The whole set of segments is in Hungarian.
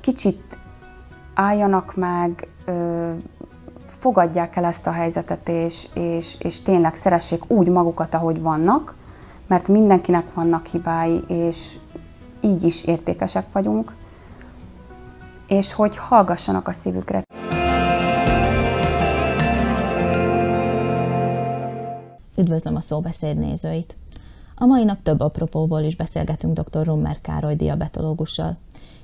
Kicsit álljanak meg, fogadják el ezt a helyzetet, és, és, és tényleg szeressék úgy magukat, ahogy vannak, mert mindenkinek vannak hibái, és így is értékesek vagyunk, és hogy hallgassanak a szívükre. Üdvözlöm a szóbeszéd nézőit! A mai nap több apropóból is beszélgetünk dr. Rummer Károly diabetológussal,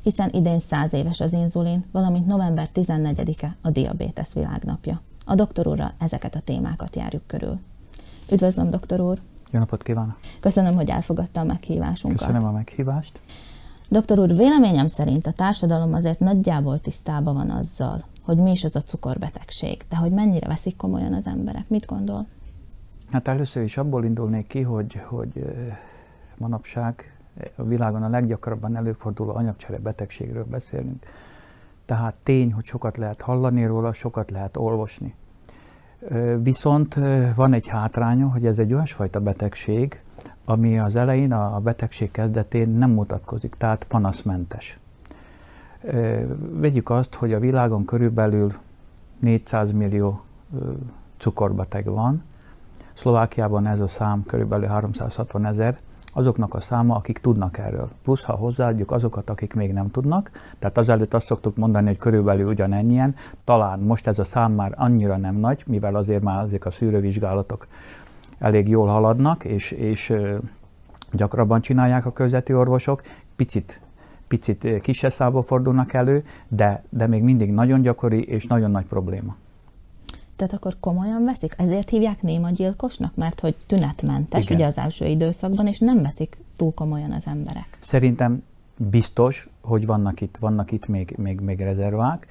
hiszen idén 100 éves az inzulin, valamint november 14-e a diabétesz világnapja. A doktor úrral ezeket a témákat járjuk körül. Üdvözlöm, doktor úr! Jó napot kívánok! Köszönöm, hogy elfogadta a meghívásunkat. Köszönöm a meghívást. Doktor úr, véleményem szerint a társadalom azért nagyjából tisztában van azzal, hogy mi is az a cukorbetegség, de hogy mennyire veszik komolyan az emberek. Mit gondol? Hát először is abból indulnék ki, hogy, hogy manapság a világon a leggyakrabban előforduló anyagcsere betegségről beszélünk. Tehát tény, hogy sokat lehet hallani róla, sokat lehet olvasni. Viszont van egy hátránya, hogy ez egy olyasfajta betegség, ami az elején, a betegség kezdetén nem mutatkozik, tehát panaszmentes. Vegyük azt, hogy a világon körülbelül 400 millió cukorbeteg van, Szlovákiában ez a szám körülbelül 360 ezer, azoknak a száma, akik tudnak erről. Plusz, ha hozzáadjuk azokat, akik még nem tudnak, tehát azelőtt azt szoktuk mondani, hogy körülbelül ugyanennyien, talán most ez a szám már annyira nem nagy, mivel azért már azért a szűrővizsgálatok elég jól haladnak, és, és gyakrabban csinálják a közveti orvosok, picit picit kisebb számba fordulnak elő, de, de még mindig nagyon gyakori és nagyon nagy probléma. Tehát akkor komolyan veszik? Ezért hívják néma gyilkosnak, mert hogy tünetmentes Igen. ugye az első időszakban, és nem veszik túl komolyan az emberek. Szerintem biztos, hogy vannak itt, vannak itt még, még, még rezervák.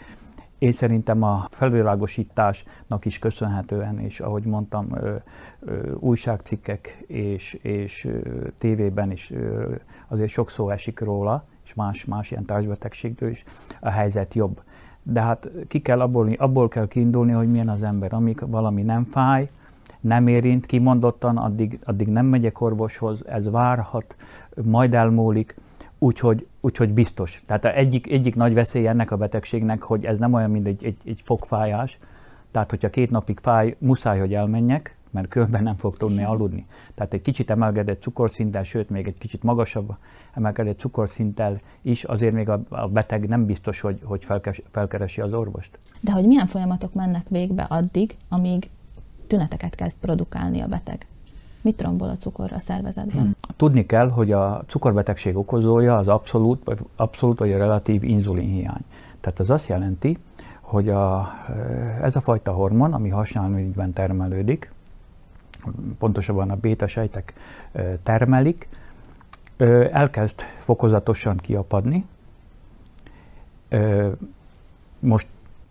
Én szerintem a felvilágosításnak is köszönhetően, és ahogy mondtam, ö, ö, újságcikkek és, és ö, tévében is ö, azért sok szó esik róla, és más, más ilyen társbetegségről is, a helyzet jobb de hát ki kell abból, abból kell kiindulni, hogy milyen az ember. Amíg valami nem fáj, nem érint kimondottan, addig, addig nem megyek orvoshoz, ez várhat, majd elmúlik, úgyhogy, úgyhogy biztos. Tehát egyik, egyik nagy veszély ennek a betegségnek, hogy ez nem olyan, mint egy, egy, egy fogfájás, tehát hogyha két napig fáj, muszáj, hogy elmenjek, mert különben nem fog tudni aludni. Tehát egy kicsit emelkedett cukorszinttel, sőt még egy kicsit magasabb emelkedett cukorszinttel is, azért még a, a beteg nem biztos, hogy, hogy felkes, felkeresi az orvost. De hogy milyen folyamatok mennek végbe addig, amíg tüneteket kezd produkálni a beteg? Mit rombol a cukor a szervezetben? Hmm. Tudni kell, hogy a cukorbetegség okozója az abszolút, vagy, abszolút vagy a relatív inzulinhiány. Tehát az azt jelenti, hogy a, ez a fajta hormon, ami hasonlóan termelődik, pontosabban a béta sejtek termelik, elkezd fokozatosan kiapadni. Most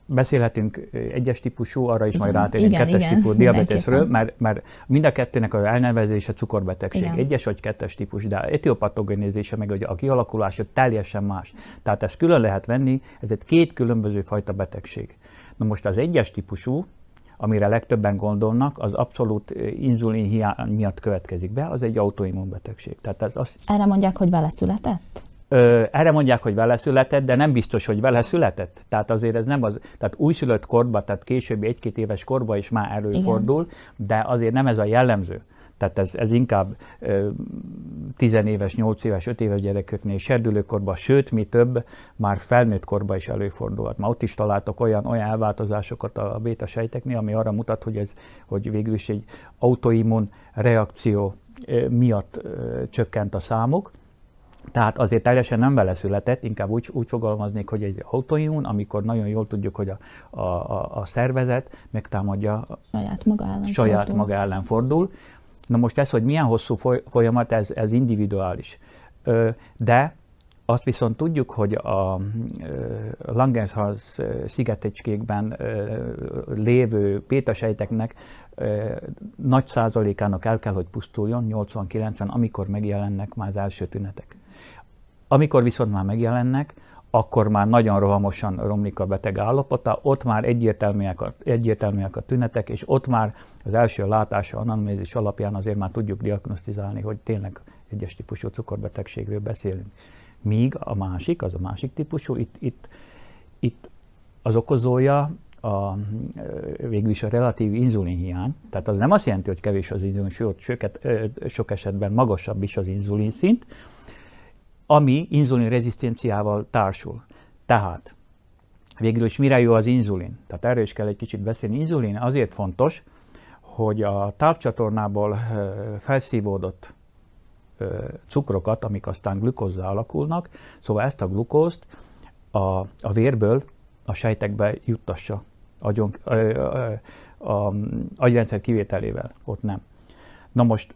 beszélhetünk egyes típusú, arra is majd rátérünk kettes igen, típusú diabetesről, mert, mert mind a kettőnek a elnevezése cukorbetegség. Igen. Egyes vagy kettes típus, de etiopatogenézése meg a kialakulása teljesen más. Tehát ezt külön lehet venni, ez egy két különböző fajta betegség. Na most az egyes típusú, amire legtöbben gondolnak, az abszolút inzulin hiány miatt következik be, az egy autoimmunbetegség. Tehát ez az... Erre mondják, hogy vele született? Ö, erre mondják, hogy vele született, de nem biztos, hogy vele született. Tehát azért ez nem az, tehát újszülött korba, tehát későbbi egy-két éves korba is már előfordul, Igen. de azért nem ez a jellemző. Tehát ez, ez inkább ö, 10 éves, 8 éves, 5 éves gyerekeknél serdülőkorban, sőt, mi több, már felnőtt korban is előfordulhat. Már ott is találtak olyan, olyan elváltozásokat a béta sejteknél, ami arra mutat, hogy ez, hogy végül is egy autoimmun reakció miatt ö, csökkent a számuk. Tehát azért teljesen nem vele született, inkább úgy, úgy fogalmaznék, hogy egy autoimmun, amikor nagyon jól tudjuk, hogy a, a, a szervezet megtámadja saját maga ellen, saját fordul. maga ellen fordul. Na most ez, hogy milyen hosszú folyamat, ez, ez individuális. De azt viszont tudjuk, hogy a Langenshans szigetecskékben lévő pétasejteknek nagy százalékának el kell, hogy pusztuljon, 80-90, amikor megjelennek már az első tünetek. Amikor viszont már megjelennek, akkor már nagyon rohamosan romlik a beteg állapota, ott már egyértelműek a, egyértelműek a tünetek, és ott már az első látása anamnézis alapján azért már tudjuk diagnosztizálni, hogy tényleg egyes típusú cukorbetegségről beszélünk. Míg a másik, az a másik típusú, itt, itt, itt az okozója a, végül is a relatív inzulinhiány, tehát az nem azt jelenti, hogy kevés az inzulin, sőt, sok esetben magasabb is az inzulin szint, ami inzulin rezisztenciával társul. Tehát végül is mire jó az inzulin? Tehát erről is kell egy kicsit beszélni. Inzulin azért fontos, hogy a tápcsatornából felszívódott cukrokat, amik aztán glükózzá alakulnak, szóval ezt a glukózt a, a vérből a sejtekbe juttassa agyon, a, a, a agyrendszer kivételével, ott nem. Na most,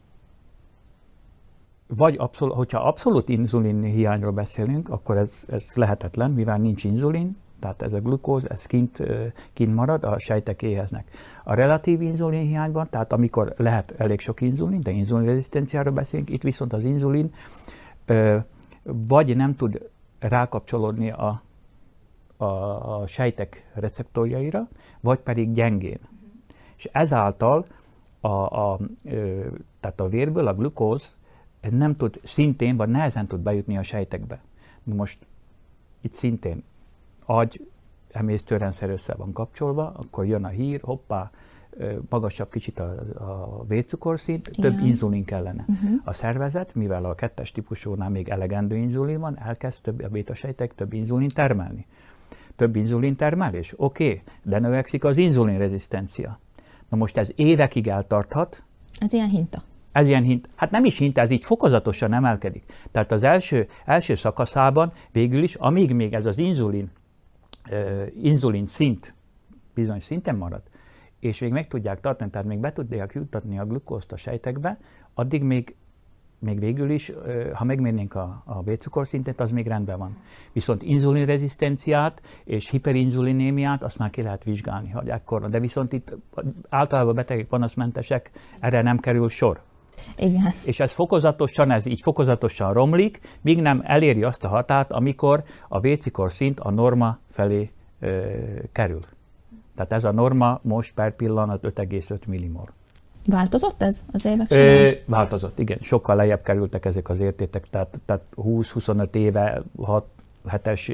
vagy abszol, hogyha abszolút inzulin hiányról beszélünk, akkor ez, ez lehetetlen, mivel nincs inzulin, tehát ez a glukóz, ez kint, kint marad, a sejtek éheznek. A relatív inzulin hiányban, tehát amikor lehet elég sok inzulin, de inzulin rezisztenciáról beszélünk, itt viszont az inzulin vagy nem tud rákapcsolódni a, a, a sejtek receptorjaira, vagy pedig gyengén. És ezáltal a, a, tehát a vérből a glukóz nem tud szintén, vagy nehezen tud bejutni a sejtekbe. Most itt szintén agy emésztőrendszer össze van kapcsolva, akkor jön a hír, hoppá, magasabb kicsit a, a vércukorszint, Igen. több inzulin kellene. Uh-huh. A szervezet, mivel a kettes típusúnál még elegendő inzulin van, elkezd több, a bétasejtek több inzulin termelni. Több inzulin termelés? Oké, okay, de növekszik az inzulinrezisztencia. Na most ez évekig eltarthat. Ez ilyen hinta. Ez ilyen hint, hát nem is hint, ez így fokozatosan emelkedik. Tehát az első, első szakaszában végül is, amíg még ez az inzulin inzulin szint bizonyos szinten marad, és még meg tudják tartani, tehát még be tudják juttatni a glukózt a sejtekbe, addig még, még végül is, ha megmérnénk a, a vércukorszintet, az még rendben van. Viszont inzulinrezisztenciát és hiperinzulinémiát azt már ki lehet vizsgálni, hogy ekkor. De viszont itt általában betegek panaszmentesek, erre nem kerül sor. Igen. És ez fokozatosan, ez így fokozatosan romlik, míg nem eléri azt a határt, amikor a vécikor szint a norma felé ö, kerül. Tehát ez a norma most per pillanat 5,5 millimol. Változott ez az évek során? Ö, változott, igen. Sokkal lejjebb kerültek ezek az értétek, tehát, tehát 20-25 éve 6 hetes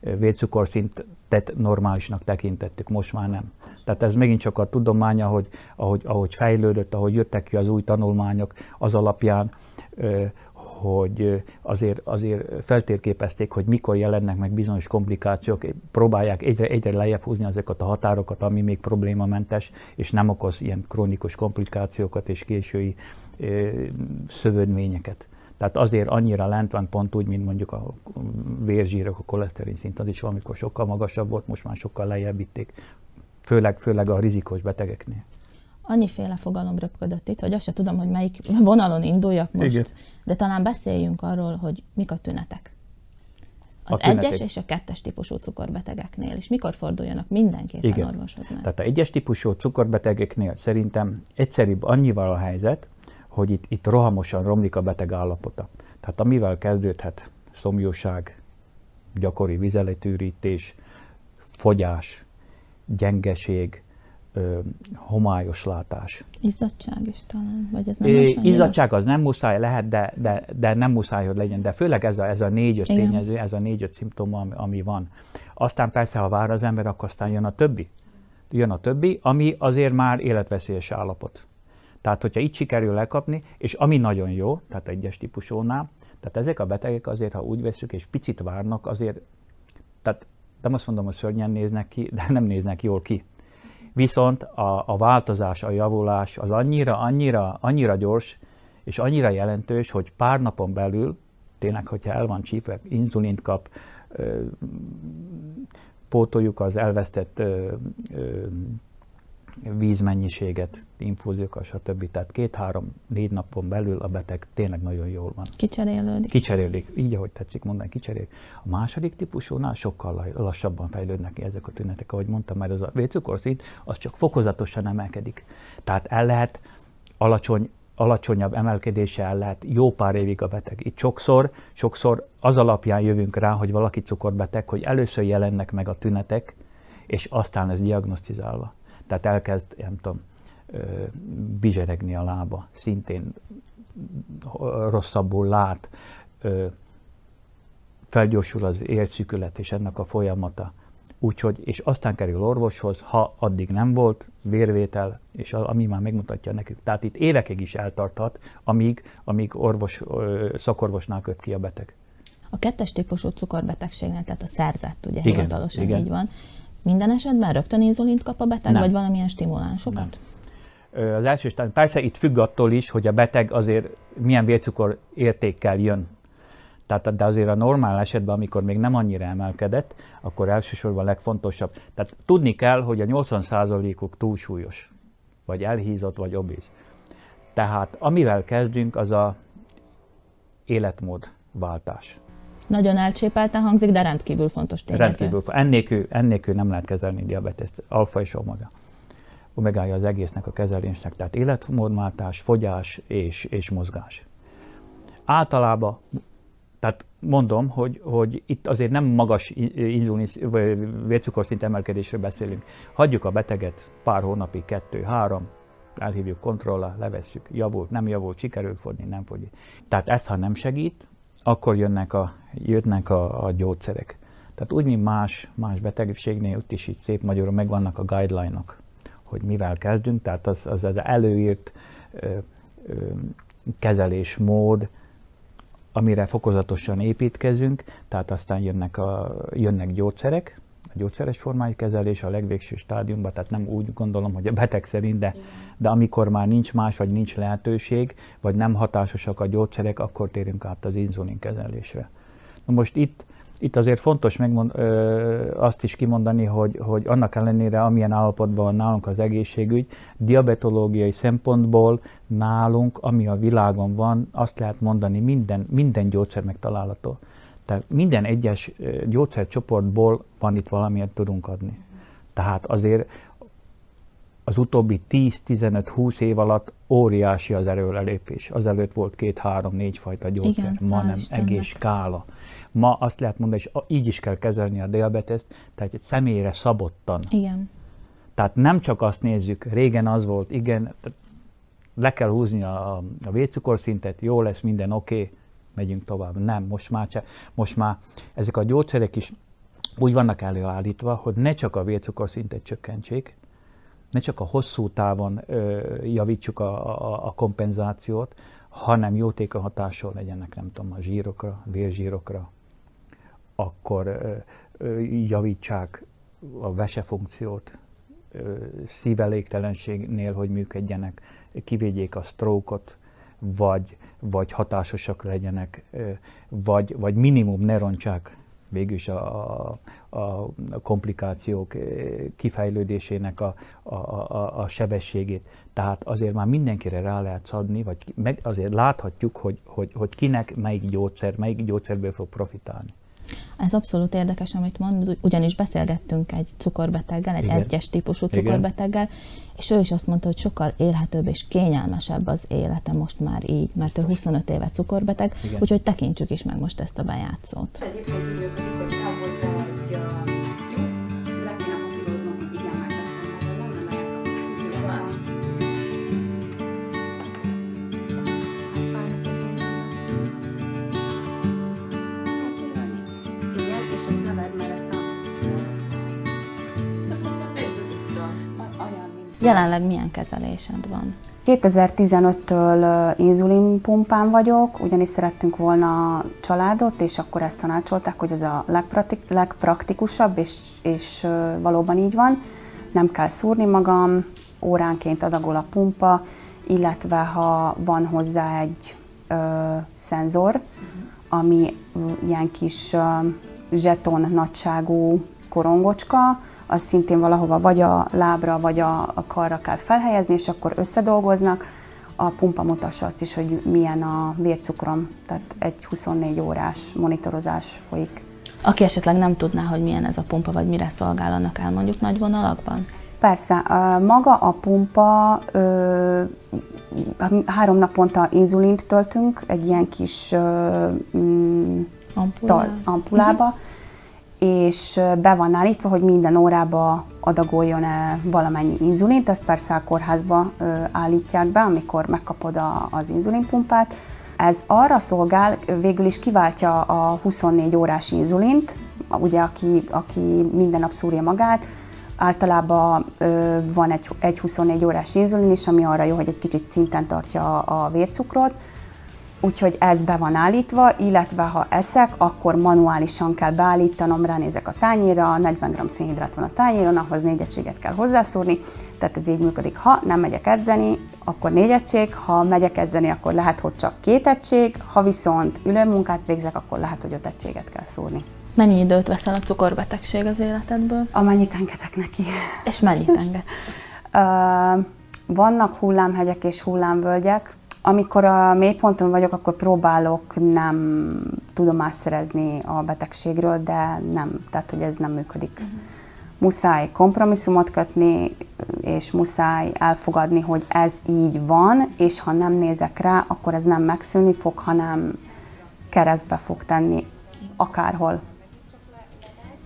vércukorszintet normálisnak tekintettük, most már nem. Tehát ez megint csak a tudománya, hogy ahogy, ahogy fejlődött, ahogy jöttek ki az új tanulmányok, az alapján, hogy azért, azért feltérképezték, hogy mikor jelennek meg bizonyos komplikációk, próbálják egyre, egyre lejjebb húzni ezeket a határokat, ami még problémamentes, és nem okoz ilyen krónikus komplikációkat és késői szövődményeket. Tehát azért annyira lent van pont úgy, mint mondjuk a vérzsírok, a koleszterin szint, az is valamikor sokkal magasabb volt, most már sokkal lejjebb vitték főleg, főleg a rizikós betegeknél. Annyiféle fogalom röpködött itt, hogy azt se tudom, hogy melyik vonalon induljak most, Igen. de talán beszéljünk arról, hogy mik a tünetek. Az a egyes és a kettes típusú cukorbetegeknél, és mikor forduljanak mindenképpen Igen. orvoshoz? Meg? Tehát a egyes típusú cukorbetegeknél szerintem egyszerűbb annyival a helyzet, hogy itt, itt rohamosan romlik a beteg állapota. Tehát amivel kezdődhet szomjóság, gyakori vizeletűrítés, fogyás, gyengeség, ö, homályos látás. Izzadság is talán, vagy ez nem é, Izzadság az nem muszáj, lehet, de, de, de nem muszáj, hogy legyen, de főleg ez a, ez a négy-öt tényező, ez a négy-öt szimptoma, ami, ami van. Aztán persze, ha vár az ember, akkor aztán jön a többi. Jön a többi, ami azért már életveszélyes állapot. Tehát, hogyha itt sikerül lekapni, és ami nagyon jó, tehát egyes típusónál, tehát ezek a betegek azért, ha úgy veszük, és picit várnak, azért, tehát nem azt mondom, hogy szörnyen néznek ki, de nem néznek jól ki. Viszont a, a változás, a javulás az annyira, annyira, annyira gyors, és annyira jelentős, hogy pár napon belül, tényleg, hogyha el van csípve, inzulint kap, ö, pótoljuk az elvesztett ö, ö, vízmennyiséget, infúziókkal, stb. Tehát két-három-négy napon belül a beteg tényleg nagyon jól van. Kicserélődik. Kicserélődik, így ahogy tetszik mondani, kicserélik. A második típusúnál sokkal lassabban fejlődnek ki ezek a tünetek, ahogy mondtam, mert az a vércukorszint az csak fokozatosan emelkedik. Tehát el lehet alacsony alacsonyabb emelkedéssel lehet jó pár évig a beteg. Itt sokszor, sokszor az alapján jövünk rá, hogy valaki cukorbeteg, hogy először jelennek meg a tünetek, és aztán ez diagnosztizálva. Tehát elkezd, nem tudom, bizseregni a lába, szintén rosszabbul lát, felgyorsul az érszükület és ennek a folyamata. Úgyhogy, és aztán kerül orvoshoz, ha addig nem volt, vérvétel, és ami már megmutatja nekünk. Tehát itt évekig is eltarthat, amíg, amíg orvos, szakorvosnál köt ki a beteg. A kettes típusú cukorbetegségnél, tehát a szerzett, ugye igen, hivatalosan igen. így van, minden esetben rögtön inzulint kap a beteg, nem. vagy valamilyen stimulánsokat? Nem. Az első stádium, persze itt függ attól is, hogy a beteg azért milyen vércukor értékkel jön tehát, de azért a normál esetben, amikor még nem annyira emelkedett, akkor elsősorban a legfontosabb. Tehát tudni kell, hogy a 80%-uk túlsúlyos, vagy elhízott, vagy obéz. Tehát amivel kezdünk, az a életmódváltás. Nagyon elcsépelten hangzik, de rendkívül fontos tényező. Rendkívül ennélkül, ennélkül nem lehet kezelni diabeteszt, alfa és omega. Omegája az egésznek a kezelésnek, tehát életmódváltás, fogyás és, és mozgás. Általában tehát mondom, hogy, hogy itt azért nem magas inzulin vércukorszint emelkedésről beszélünk. Hagyjuk a beteget pár hónapig, kettő, három, elhívjuk kontrollra, levesszük, javult, nem javult, sikerült fogyni, nem fogy. Tehát ezt, ha nem segít, akkor jönnek a, jönnek a, a gyógyszerek. Tehát úgy, mint más, más betegségnél, ott is így szép magyarul megvannak a guideline-ok, hogy mivel kezdünk, tehát az, az, az előírt ö, ö, kezelésmód, amire fokozatosan építkezünk, tehát aztán jönnek, a, jönnek gyógyszerek, a gyógyszeres formájú kezelés a legvégső stádiumban, tehát nem úgy gondolom, hogy a beteg szerint, de, de amikor már nincs más, vagy nincs lehetőség, vagy nem hatásosak a gyógyszerek, akkor térünk át az inzulin kezelésre. Na most itt itt azért fontos megmond, ö, azt is kimondani, hogy, hogy annak ellenére, amilyen állapotban van nálunk az egészségügy, diabetológiai szempontból nálunk, ami a világon van, azt lehet mondani, minden, minden gyógyszer megtalálható. Tehát minden egyes gyógyszercsoportból van itt valamit tudunk adni. Tehát azért az utóbbi 10-15-20 év alatt óriási az erőlelépés. Azelőtt volt két-három-négy fajta gyógyszer, Igen, ma nem Istennek. egész skála. Ma azt lehet mondani, és így is kell kezelni a diabeteszt, tehát egy személyre szabottan. Igen. Tehát nem csak azt nézzük, régen az volt, igen, le kell húzni a, a vércukorszintet, jó lesz, minden oké, okay, megyünk tovább. Nem, most már, csak, most már ezek a gyógyszerek is úgy vannak előállítva, hogy ne csak a vércukorszintet csökkentsék, ne csak a hosszú távon ö, javítsuk a, a, a kompenzációt, hanem jótéka hatással legyenek, nem tudom, a zsírokra, vérzsírokra, akkor ö, ö, javítsák a vesefunkciót, szívelégtelenségnél, hogy működjenek, kivédjék a stroke-ot, vagy, vagy hatásosak legyenek, vagy, vagy minimum ne rontsák végülis a, a, a komplikációk kifejlődésének a, a, a, a sebességét. Tehát azért már mindenkire rá lehet szadni, vagy meg azért láthatjuk, hogy, hogy, hogy kinek melyik gyógyszer, melyik gyógyszerből fog profitálni. Ez abszolút érdekes, amit mond, ugyanis beszélgettünk egy cukorbeteggel, egy Igen. egyes típusú cukorbeteggel, és ő is azt mondta, hogy sokkal élhetőbb és kényelmesebb az élete most már így, mert ő 25 éve cukorbeteg, Igen. úgyhogy tekintsük is meg most ezt a bejátszót. Egyébként Jelenleg milyen kezelésed van? 2015-től inzulinpumpán vagyok, ugyanis szerettünk volna családot, és akkor ezt tanácsolták, hogy ez a legpraktik, legpraktikusabb, és, és valóban így van. Nem kell szúrni magam, óránként adagol a pumpa, illetve ha van hozzá egy ö, szenzor, ami ilyen kis ö, zseton nagyságú korongocska, azt szintén valahova vagy a lábra, vagy a, a karra kell felhelyezni, és akkor összedolgoznak. A pumpa mutassa azt is, hogy milyen a vércukrom, tehát egy 24 órás monitorozás folyik. Aki esetleg nem tudná, hogy milyen ez a pumpa, vagy mire szolgál, annak elmondjuk nagy vonalakban? Persze, maga a pumpa, három naponta inzulint töltünk egy ilyen kis mm, Ampulá. ampulába, uh-huh és be van állítva, hogy minden órába adagoljon -e valamennyi inzulint, ezt persze a kórházba állítják be, amikor megkapod a, az inzulinpumpát, Ez arra szolgál, végül is kiváltja a 24 órás inzulint, ugye aki, aki minden nap szúrja magát, általában ö, van egy, egy 24 órás inzulin is, ami arra jó, hogy egy kicsit szinten tartja a vércukrot, úgyhogy ez be van állítva, illetve ha eszek, akkor manuálisan kell beállítanom, ránézek a tányérra, 40 g szénhidrát van a tányéron, ahhoz négy egységet kell hozzászúrni, tehát ez így működik. Ha nem megyek edzeni, akkor négy egység, ha megyek edzeni, akkor lehet, hogy csak két egység, ha viszont ülőmunkát végzek, akkor lehet, hogy öt egységet kell szúrni. Mennyi időt veszel a cukorbetegség az életedből? Amennyit engedek neki. És mennyit engedsz? Vannak hullámhegyek és hullámvölgyek. Amikor a mélyponton vagyok, akkor próbálok nem tudomást szerezni a betegségről, de nem, tehát hogy ez nem működik. Uh-huh. Muszáj kompromisszumot kötni, és muszáj elfogadni, hogy ez így van, és ha nem nézek rá, akkor ez nem megszűnni fog, hanem keresztbe fog tenni akárhol.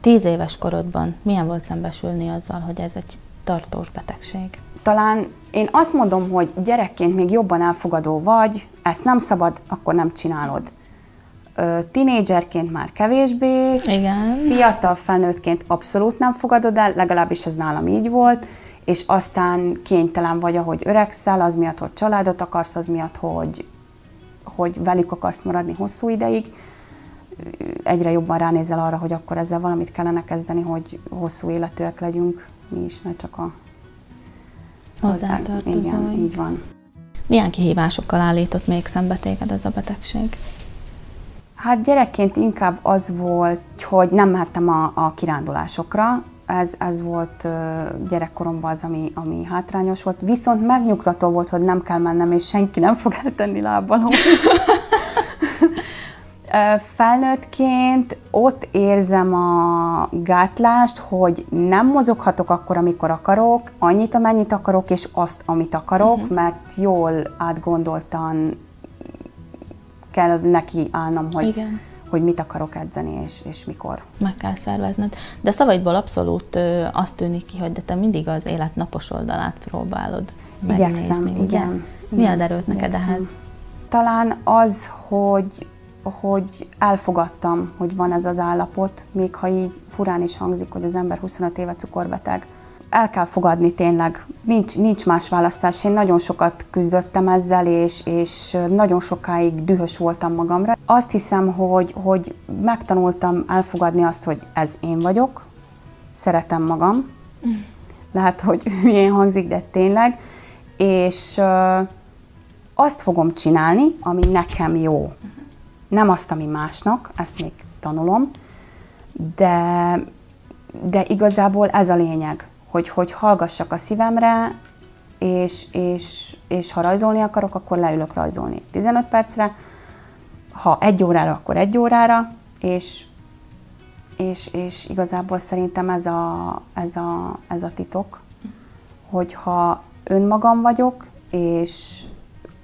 Tíz éves korodban milyen volt szembesülni azzal, hogy ez egy tartós betegség? Talán én azt mondom, hogy gyerekként még jobban elfogadó vagy, ezt nem szabad, akkor nem csinálod. Tinédzserként már kevésbé, Igen. fiatal felnőttként abszolút nem fogadod el, legalábbis ez nálam így volt, és aztán kénytelen vagy, ahogy öregszel, az miatt, hogy családot akarsz, az miatt, hogy, hogy velük akarsz maradni hosszú ideig, egyre jobban ránézel arra, hogy akkor ezzel valamit kellene kezdeni, hogy hosszú életűek legyünk, mi is, ne csak a hozzátartozói. Igen, így van. Milyen kihívásokkal állított még szembe téged ez a betegség? Hát gyerekként inkább az volt, hogy nem mehettem a, a kirándulásokra, ez, ez volt gyerekkoromban az, ami, ami hátrányos volt. Viszont megnyugtató volt, hogy nem kell mennem, és senki nem fog eltenni lábbalom. Felnőttként ott érzem a gátlást, hogy nem mozoghatok akkor, amikor akarok, annyit, amennyit akarok, és azt, amit akarok, uh-huh. mert jól átgondoltan kell neki állnom, hogy, Igen. hogy mit akarok edzeni, és, és mikor. Meg kell szervezned. De szavaidból abszolút ö, azt tűnik ki, hogy de te mindig az élet napos oldalát próbálod megnézni, Igyekszem, ugye? igen. Mi ad erőt neked Igyekszem. ehhez? Talán az, hogy hogy elfogadtam, hogy van ez az állapot, még ha így furán is hangzik, hogy az ember 25 éve cukorbeteg. El kell fogadni tényleg, nincs, nincs más választás. Én nagyon sokat küzdöttem ezzel, és, és nagyon sokáig dühös voltam magamra. Azt hiszem, hogy, hogy megtanultam elfogadni azt, hogy ez én vagyok, szeretem magam. Lehet, hogy hülyén hangzik, de tényleg. És azt fogom csinálni, ami nekem jó nem azt, ami másnak, ezt még tanulom, de, de igazából ez a lényeg, hogy, hogy hallgassak a szívemre, és, és, és ha rajzolni akarok, akkor leülök rajzolni 15 percre, ha egy órára, akkor egy órára, és, és, és igazából szerintem ez a, ez, a, ez a titok, hogyha önmagam vagyok, és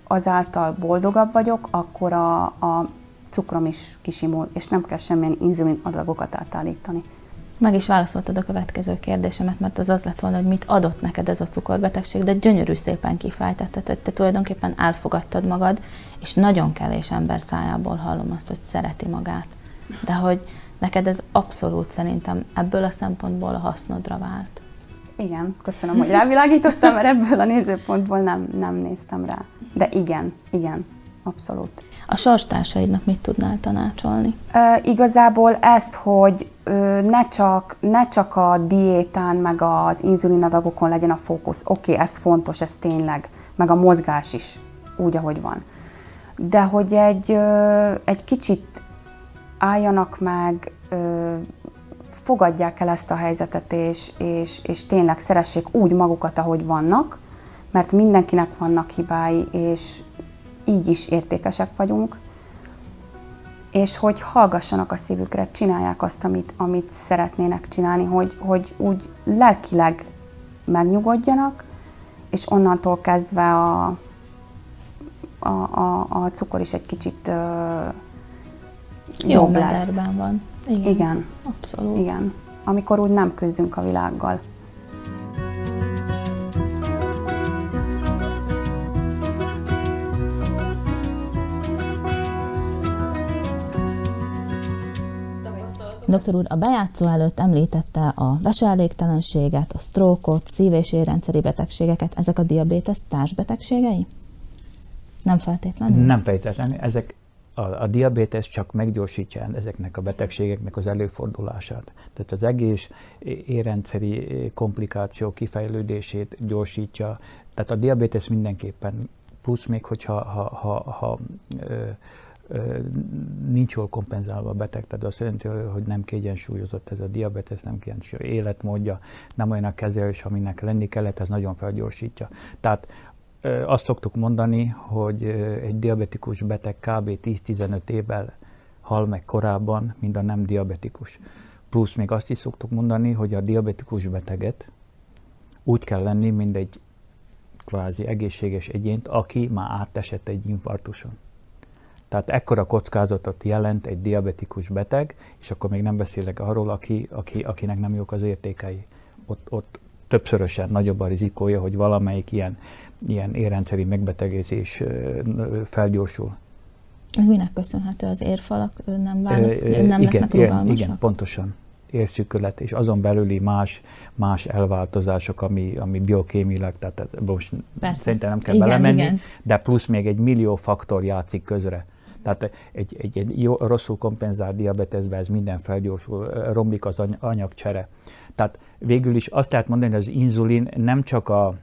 azáltal boldogabb vagyok, akkor a, a cukrom is kisimul, és nem kell semmilyen inzulin adagokat átállítani. Meg is válaszoltad a következő kérdésemet, mert az az lett volna, hogy mit adott neked ez a cukorbetegség, de gyönyörű szépen kifejtetted, hogy te tulajdonképpen elfogadtad magad, és nagyon kevés ember szájából hallom azt, hogy szereti magát. De hogy neked ez abszolút szerintem ebből a szempontból a hasznodra vált. Igen, köszönöm, hogy rávilágítottam, mert ebből a nézőpontból nem, nem néztem rá. De igen, igen, abszolút. A sorstársaidnak mit tudnál tanácsolni? E, igazából ezt, hogy ö, ne, csak, ne csak a diétán, meg az inzulinadagokon legyen a fókusz. Oké, okay, ez fontos, ez tényleg, meg a mozgás is, úgy, ahogy van. De hogy egy, egy kicsit álljanak meg, fogadják el ezt a helyzetet, és, és, és tényleg szeressék úgy magukat, ahogy vannak, mert mindenkinek vannak hibái, és, így is értékesek vagyunk, és hogy hallgassanak a szívükre, csinálják azt, amit, amit szeretnének csinálni, hogy, hogy úgy lelkileg megnyugodjanak, és onnantól kezdve a, a, a, a cukor is egy kicsit uh, jobb lesz. van. Igen, igen. Abszolút. Igen. Amikor úgy nem küzdünk a világgal. Doktor úr, a bejátszó előtt említette a veseelégtelenséget, a sztrókot, szív- és érrendszeri betegségeket. Ezek a diabétesz társbetegségei? Nem feltétlenül? Nem feltétlenül. Ezek a, a diabétesz csak meggyorsítja ezeknek a betegségeknek az előfordulását. Tehát az egész érrendszeri komplikáció kifejlődését gyorsítja. Tehát a diabétesz mindenképpen, plusz még, hogyha ha, ha, ha, ö, ö, nincs jól kompenzálva a beteg, tehát azt jelenti, hogy nem kiegyensúlyozott ez a diabetes, nem kiegyensúlyozott életmódja, nem olyan a kezelés, aminek lenni kellett, ez nagyon felgyorsítja. Tehát azt szoktuk mondani, hogy egy diabetikus beteg kb. 10-15 évvel hal meg korábban, mint a nem diabetikus. Plusz még azt is szoktuk mondani, hogy a diabetikus beteget úgy kell lenni, mint egy kvázi egészséges egyént, aki már átesett egy infarktuson. Tehát ekkora kockázatot jelent egy diabetikus beteg, és akkor még nem beszélek arról, aki, aki, akinek nem jók az értékei. Ott, ott többszörösen nagyobb a rizikója, hogy valamelyik ilyen ilyen érrendszeri megbetegedés felgyorsul. Ez minek köszönhető? Az érfalak nem, válnak, nem igen, lesznek rugalmasak? Igen, pontosan érszűkület, és azon belüli más, más elváltozások, ami, ami biokémileg, tehát most Persze. szerintem nem kell igen, belemenni, igen. de plusz még egy millió faktor játszik közre. Tehát egy, egy, egy jó, rosszul kompenzált diabetesben ez minden felgyorsul, romlik az anyagcsere. Tehát végül is azt lehet mondani, hogy az inzulin nem csak a,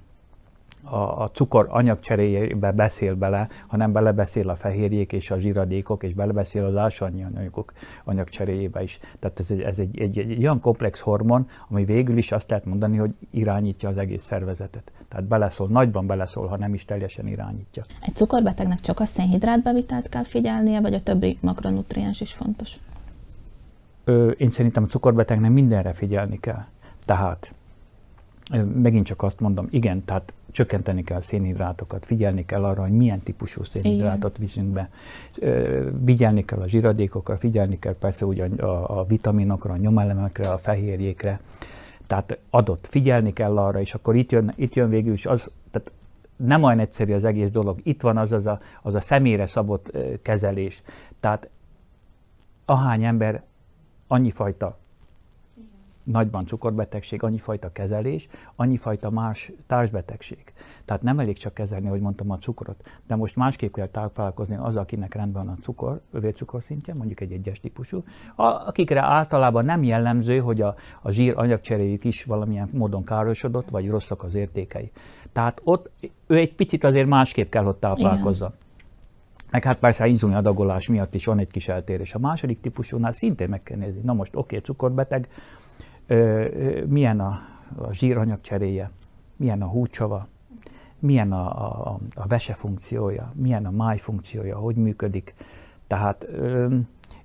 a, a cukor anyagcseréjébe beszél bele, hanem belebeszél a fehérjék és a zsíradékok, és belebeszél az ásványi anyagok anyagcseréjébe is. Tehát ez, egy, ez egy, egy, egy olyan komplex hormon, ami végül is azt lehet mondani, hogy irányítja az egész szervezetet. Tehát beleszól, nagyban beleszól, ha nem is teljesen irányítja. Egy cukorbetegnek csak a szénhidrátbevitelt kell figyelnie, vagy a többi makronutriens is fontos? Ö, én szerintem a cukorbetegnek mindenre figyelni kell. Tehát megint csak azt mondom, igen, tehát csökkenteni kell a szénhidrátokat, figyelni kell arra, hogy milyen típusú szénhidrátot Igen. viszünk be, vigyelni kell a zsiradékokra, figyelni kell persze ugye a, a vitaminokra, a nyomelemekre, a fehérjékre, tehát adott, figyelni kell arra, és akkor itt jön, itt jön végül is az, tehát nem olyan egyszerű az egész dolog. Itt van az az a, az a személyre szabott kezelés. Tehát ahány ember annyi fajta nagyban cukorbetegség, annyi fajta kezelés, annyi fajta más társbetegség. Tehát nem elég csak kezelni, hogy mondtam, a cukrot, de most másképp kell táplálkozni az, akinek rendben van a cukor, vércukorszintje, mondjuk egy egyes típusú, akikre általában nem jellemző, hogy a, a zsír anyagcseréjük is valamilyen módon károsodott, vagy rosszak az értékei. Tehát ott ő egy picit azért másképp kell, hogy táplálkozza. Igen. Meg hát persze inzulin adagolás miatt is van egy kis eltérés. A második típusúnál szintén meg kell nézni. Na most oké, okay, cukorbeteg, milyen a, a zsíranyag cseréje, milyen a húcsava, milyen a, a, a vese funkciója, milyen a máj funkciója, hogy működik. Tehát,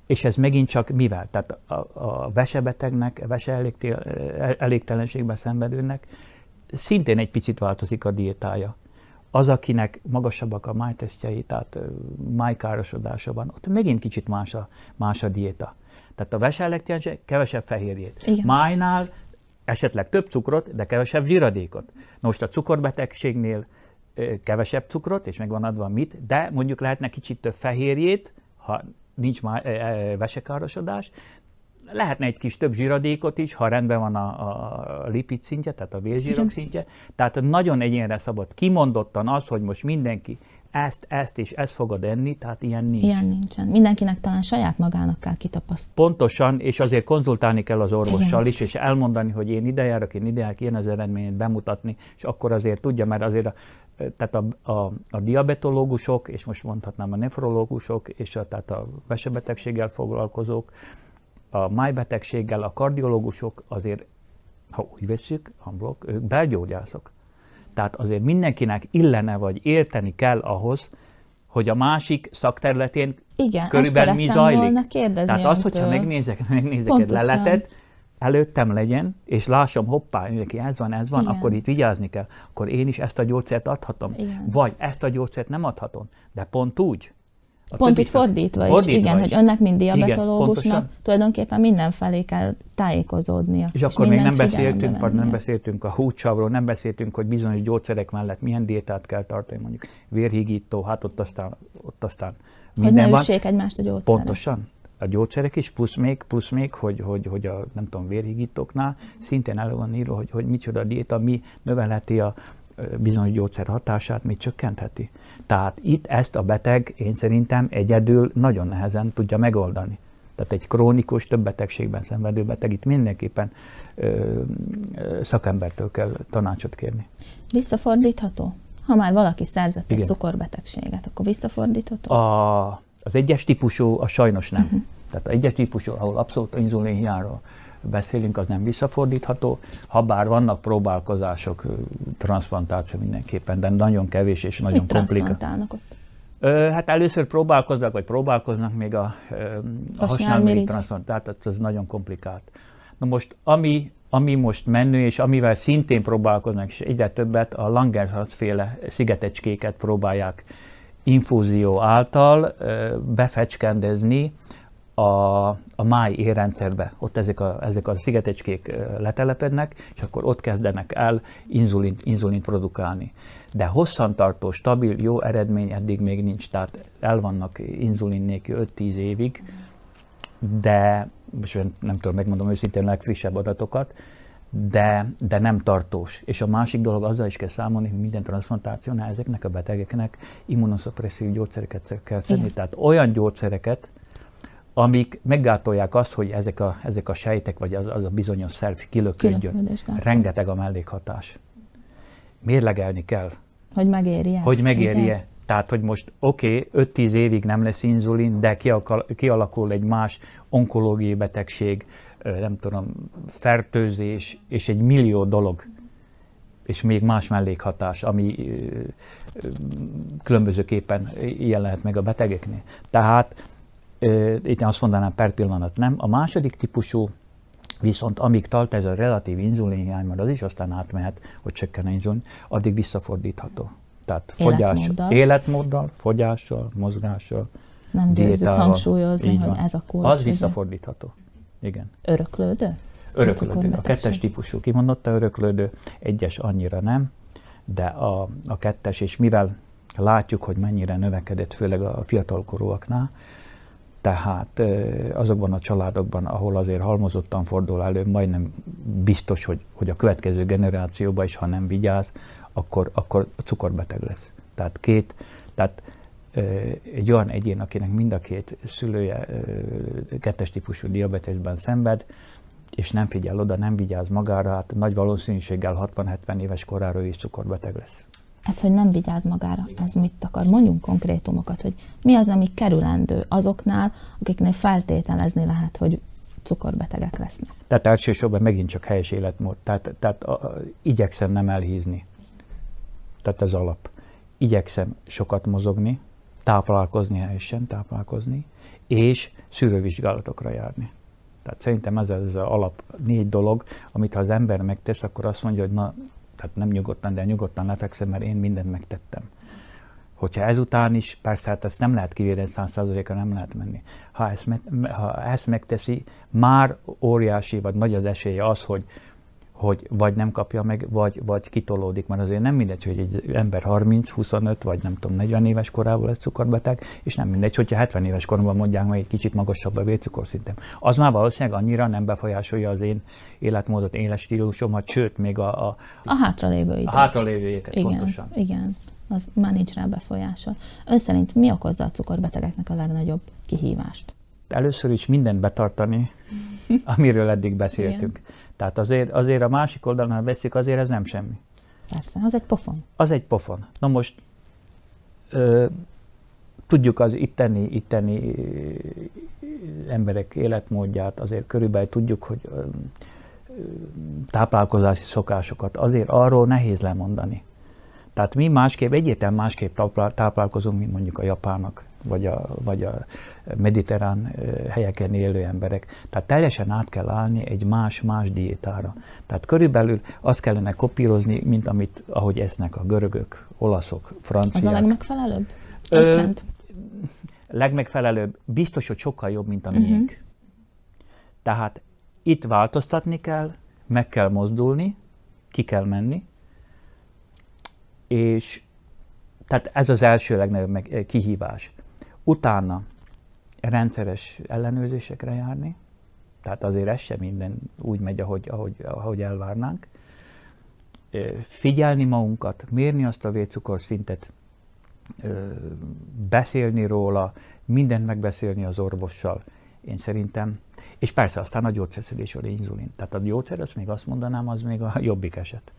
és ez megint csak mivel? Tehát a, a vesebetegnek, a vese elégtelenségben szenvedőnek szintén egy picit változik a diétája. Az, akinek magasabbak a májtesztjei, tehát májkárosodása van, ott megint kicsit más a, más a diéta. Tehát a veselektiáns kevesebb fehérjét. Igen. Májnál esetleg több cukrot, de kevesebb zsíradékot. Most a cukorbetegségnél kevesebb cukrot, és megvan adva mit, de mondjuk lehetne kicsit több fehérjét, ha nincs már vesekárosodás, lehetne egy kis több zsíradékot is, ha rendben van a, a lipid szintje, tehát a vérzsírok szintje. Tehát nagyon egyénre szabad. Kimondottan az, hogy most mindenki ezt, ezt és ezt fogod enni, tehát ilyen nincs. Ilyen nincsen. Mindenkinek talán saját magának kell kitapasztalni. Pontosan, és azért konzultálni kell az orvossal Igen. is, és elmondani, hogy én ide járok, én ide járok, ilyen az eredményt bemutatni, és akkor azért tudja, mert azért a, tehát a, a, a diabetológusok, és most mondhatnám a nefrológusok, és a, tehát a vesebetegséggel foglalkozók, a májbetegséggel, a kardiológusok azért, ha úgy veszük, ők belgyógyászok. Tehát azért mindenkinek illene vagy érteni kell ahhoz, hogy a másik szakterületén Igen, körülbelül mi zajlik. Tehát azt, hogyha megnézek, megnézek egy leletet, előttem legyen, és lássam, hoppá, neki ez van, ez van, Igen. akkor itt vigyázni kell. Akkor én is ezt a gyógyszert adhatom. Igen. Vagy ezt a gyógyszert nem adhatom. De pont úgy, a Pont úgy fordítva, fordítva is, igen, is. hogy önnek, mint diabetológusnak igen, tulajdonképpen mindenfelé kell tájékozódnia. És, és akkor még nem beszéltünk, nem beszéltünk a húcsavról, nem beszéltünk, hogy bizonyos gyógyszerek mellett milyen diétát kell tartani, mondjuk vérhígító, hát ott aztán, ott aztán minden hogy ne van. egymást a gyógyszerek. Pontosan. a gyógyszerek is, plusz még, plusz még hogy, hogy, hogy a nem tudom, vérhigítóknál szintén elő van írva, hogy, hogy micsoda a diéta, mi növelheti a bizonyos gyógyszer hatását, mi csökkentheti. Tehát itt ezt a beteg én szerintem egyedül nagyon nehezen tudja megoldani. Tehát egy krónikus, több betegségben szenvedő beteg itt mindenképpen ö, ö, szakembertől kell tanácsot kérni. Visszafordítható? Ha már valaki szerzett egy cukorbetegséget, akkor visszafordítható? A, az egyes típusú, a sajnos nem. Uh-huh. Tehát az egyes típusú, ahol abszolút inzulinhiányról beszélünk, az nem visszafordítható, ha bár vannak próbálkozások, transplantáció mindenképpen, de nagyon kevés és nagyon komplikált. ott? Hát először próbálkoznak, vagy próbálkoznak még a, a hasnyálmirigy transplantációt, tehát ez nagyon komplikált. Na most, ami, ami most menő, és amivel szintén próbálkoznak, és egyre többet, a Langerhans féle szigetecskéket próbálják infúzió által befecskendezni a, a máj érrendszerbe. Ott ezek a, ezek a szigetecskék letelepednek, és akkor ott kezdenek el inzulint, inzulint produkálni. De hosszantartó, stabil, jó eredmény eddig még nincs, tehát el vannak inzulin nélkül 5-10 évig, de most nem tudom, megmondom őszintén legfrissebb adatokat, de, de nem tartós. És a másik dolog, azzal is kell számolni, hogy minden transplantációnál ezeknek a betegeknek immunoszupresszív gyógyszereket kell szedni. Igen. Tehát olyan gyógyszereket, amik meggátolják azt, hogy ezek a, ezek a sejtek, vagy az, az a bizonyos szerv kilöködjön. Rengeteg a mellékhatás. Mérlegelni kell. Hogy megérje. Hogy megérje. Tehát, hogy most oké, okay, 5-10 évig nem lesz inzulin, de kialakul egy más onkológiai betegség, nem tudom, fertőzés, és egy millió dolog, és még más mellékhatás, ami különbözőképpen ilyen lehet meg a betegeknél. Tehát itt azt mondanám per pillanat nem. A második típusú Viszont amíg tart ez a relatív inzulinhiány, mert az is aztán átmehet, hogy csökken a inzulin, addig visszafordítható. Tehát fogyás, életmóddal, fogyással, mozgással, Nem győzzük hangsúlyozni, hogy ez a kulcs. Az visszafordítható. Igen. Öröklődő? Öröklődő. A kettes típusú kimondotta öröklődő, egyes annyira nem, de a, a kettes, és mivel látjuk, hogy mennyire növekedett, főleg a fiatalkorúaknál, tehát azokban a családokban, ahol azért halmozottan fordul elő, majdnem biztos, hogy, hogy a következő generációban is, ha nem vigyáz, akkor, akkor cukorbeteg lesz. Tehát két, tehát egy olyan egyén, akinek mind a két szülője kettes típusú diabetesben szenved, és nem figyel oda, nem vigyáz magára, hát nagy valószínűséggel 60-70 éves korára is cukorbeteg lesz. Ez, hogy nem vigyáz magára, ez mit akar? Mondjunk konkrétumokat, hogy mi az, ami kerülendő azoknál, akiknél feltételezni lehet, hogy cukorbetegek lesznek. Tehát elsősorban megint csak helyes életmód. Tehát, tehát a, a, igyekszem nem elhízni. Tehát ez alap. Igyekszem sokat mozogni, táplálkozni helyesen, táplálkozni, és szűrővizsgálatokra járni. Tehát szerintem ez az alap négy dolog, amit ha az ember megtesz, akkor azt mondja, hogy na, tehát nem nyugodtan, de nyugodtan lefekszem, mert én mindent megtettem. Hogyha ezután is, persze hát ezt nem lehet kivérni, százszázaléka nem lehet menni. Ha ezt, ha ezt megteszi, már óriási vagy nagy az esélye az, hogy hogy vagy nem kapja meg, vagy, vagy kitolódik, mert azért nem mindegy, hogy egy ember 30, 25 vagy nem tudom, 40 éves korában lesz cukorbeteg, és nem mindegy, hogyha 70 éves koromban mondják meg egy kicsit magasabb a vércukorszintem. Az már valószínűleg annyira nem befolyásolja az én életmódot, életstílusomat, sőt, még a... A, a hátralévő időt. A hátralévő éket, igen, pontosan. Igen, az már nincs rá befolyásol. Ön szerint mi okozza a cukorbetegeknek a legnagyobb kihívást? Először is mindent betartani, amiről eddig beszéltünk. Igen. Tehát azért, azért a másik oldalon, ha veszik, azért ez nem semmi. Persze, az egy pofon. Az egy pofon. Na most ö, tudjuk az itteni, itteni emberek életmódját, azért körülbelül tudjuk, hogy ö, táplálkozási szokásokat, azért arról nehéz lemondani. Tehát mi másképp, egyértelműen másképp táplálkozunk, mint mondjuk a japának, vagy a, vagy a mediterrán helyeken élő emberek. Tehát teljesen át kell állni egy más-más diétára. Tehát körülbelül azt kellene kopírozni, mint amit, ahogy esznek a görögök, olaszok, franciák. Az a legmegfelelőbb? Ö, legmegfelelőbb, biztos, hogy sokkal jobb, mint a miénk. Uh-huh. Tehát itt változtatni kell, meg kell mozdulni, ki kell menni, és tehát ez az első legnagyobb kihívás. Utána rendszeres ellenőrzésekre járni, tehát azért ez sem minden úgy megy, ahogy, ahogy, ahogy elvárnánk. Figyelni magunkat, mérni azt a vércukorszintet, beszélni róla, mindent megbeszélni az orvossal. Én szerintem, és persze aztán a gyógyszerszedésről inzulin. Tehát a gyógyszer, azt még azt mondanám, az még a jobbik eset.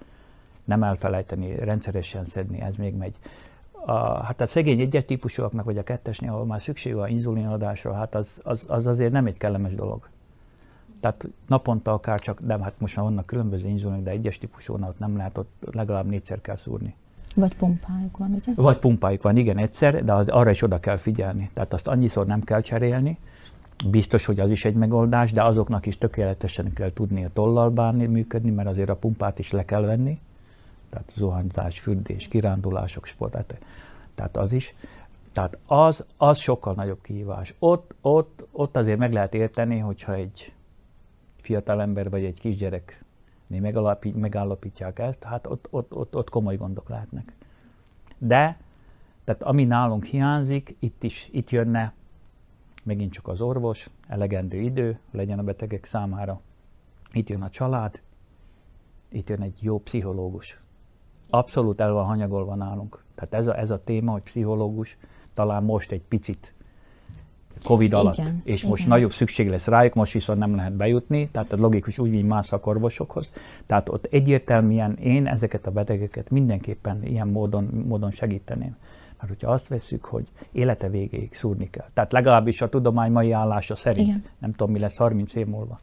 Nem elfelejteni, rendszeresen szedni, ez még megy. A, hát a szegény egyes típusúaknak, vagy a kettesnél, ahol már szükség van inzulinadásra, hát az, az, az azért nem egy kellemes dolog. Tehát naponta akár csak, de hát most már vannak különböző inzulin, de egyes típusúnál ott nem lehet, ott legalább négyszer kell szúrni. Vagy pumpájuk van, ugye? Vagy pumpájuk van, igen, egyszer, de az, arra is oda kell figyelni. Tehát azt annyiszor nem kell cserélni, Biztos, hogy az is egy megoldás, de azoknak is tökéletesen kell tudni a tollal bánni, működni, mert azért a pumpát is le kell venni. Tehát zuhanyzás, fürdés, kirándulások, sport, tehát az is. Tehát az, az sokkal nagyobb kihívás. Ott, ott, ott azért meg lehet érteni, hogyha egy fiatal ember vagy egy kisgyerek megállapítják ezt, hát ott, ott, ott, ott komoly gondok lehetnek. De, tehát ami nálunk hiányzik, itt is, itt jönne megint csak az orvos, elegendő idő legyen a betegek számára. Itt jön a család, itt jön egy jó pszichológus. Abszolút el van hanyagolva nálunk. Tehát ez a, ez a téma, hogy pszichológus, talán most egy picit Covid alatt, igen, és igen. most nagyobb szükség lesz rájuk, most viszont nem lehet bejutni, tehát a logikus úgy, mint más szakorvosokhoz. Tehát ott egyértelműen én ezeket a betegeket mindenképpen ilyen módon, módon segíteném. Mert hogyha azt veszük, hogy élete végéig szúrni kell, tehát legalábbis a tudomány mai állása szerint, Igen. nem tudom mi lesz 30 év múlva,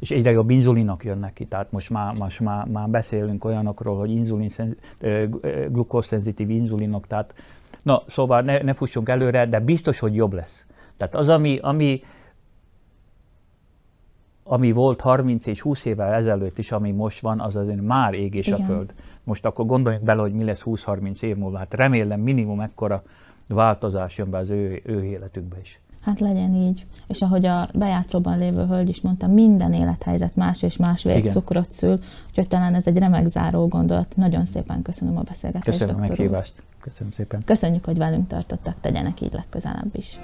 és egyre jobb inzulinok jönnek ki, tehát most már, most már, már beszélünk olyanokról, hogy inzulin, glukózszenzitív inzulinok, tehát na, szóval ne, ne fussunk előre, de biztos, hogy jobb lesz. Tehát az, ami, ami, ami volt 30 és 20 évvel ezelőtt is, ami most van, az azért már ég és Igen. a föld. Most akkor gondoljunk bele, hogy mi lesz 20-30 év múlva. Hát remélem minimum ekkora változás jön be az ő, ő életükbe is. Hát legyen így. És ahogy a bejátszóban lévő hölgy is mondta, minden élethelyzet más és más vércukrot szül, úgyhogy talán ez egy remek záró gondolat. Nagyon szépen köszönöm a beszélgetést. Köszönöm a meghívást. Köszönöm szépen. Köszönjük, hogy velünk tartottak, tegyenek így legközelebb is.